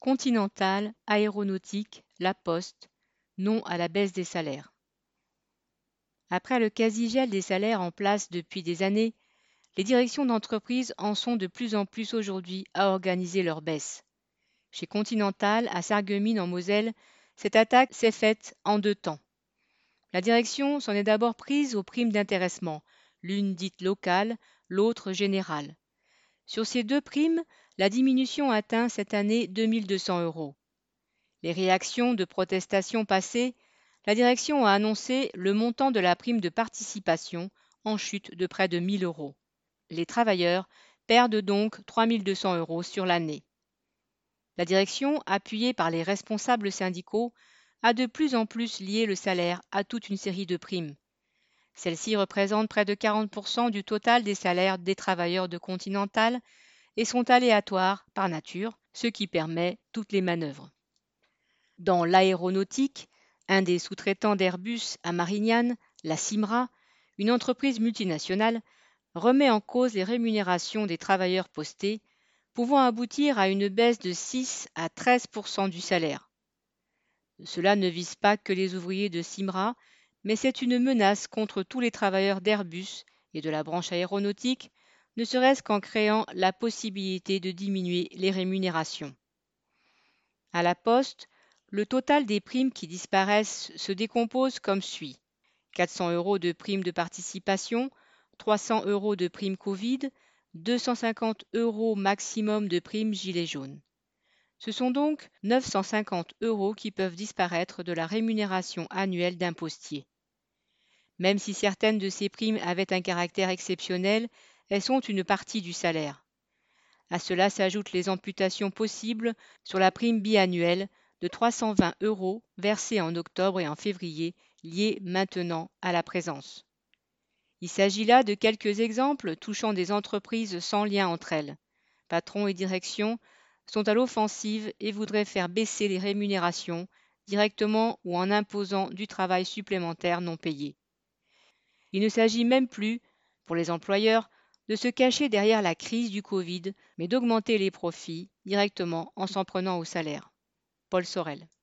Continental, Aéronautique, La Poste, non à la baisse des salaires. Après le quasi-gel des salaires en place depuis des années, les directions d'entreprise en sont de plus en plus aujourd'hui à organiser leur baisse. Chez Continental, à Sarreguemines en Moselle, cette attaque s'est faite en deux temps. La direction s'en est d'abord prise aux primes d'intéressement, l'une dite locale, l'autre générale. Sur ces deux primes, la diminution atteint cette année 2200 euros. Les réactions de protestation passées, la direction a annoncé le montant de la prime de participation en chute de près de 1000 euros. Les travailleurs perdent donc 3200 euros sur l'année. La direction, appuyée par les responsables syndicaux, a de plus en plus lié le salaire à toute une série de primes. Celles-ci représentent près de 40% du total des salaires des travailleurs de Continental et sont aléatoires par nature, ce qui permet toutes les manœuvres. Dans l'aéronautique, un des sous-traitants d'Airbus à Marignane, la Simra, une entreprise multinationale, remet en cause les rémunérations des travailleurs postés, pouvant aboutir à une baisse de 6 à 13% du salaire. Cela ne vise pas que les ouvriers de Simra, mais c'est une menace contre tous les travailleurs d'Airbus et de la branche aéronautique, ne serait-ce qu'en créant la possibilité de diminuer les rémunérations. À la poste, le total des primes qui disparaissent se décompose comme suit 400 euros de primes de participation, 300 euros de prime Covid, 250 euros maximum de prime Gilet jaune. Ce sont donc 950 euros qui peuvent disparaître de la rémunération annuelle d'un postier. Même si certaines de ces primes avaient un caractère exceptionnel, elles sont une partie du salaire. À cela s'ajoutent les amputations possibles sur la prime biannuelle de 320 euros versée en octobre et en février, liée maintenant à la présence. Il s'agit là de quelques exemples touchant des entreprises sans lien entre elles. Patrons et direction sont à l'offensive et voudraient faire baisser les rémunérations, directement ou en imposant du travail supplémentaire non payé. Il ne s'agit même plus, pour les employeurs, de se cacher derrière la crise du Covid, mais d'augmenter les profits directement en s'en prenant au salaire. Paul Sorel.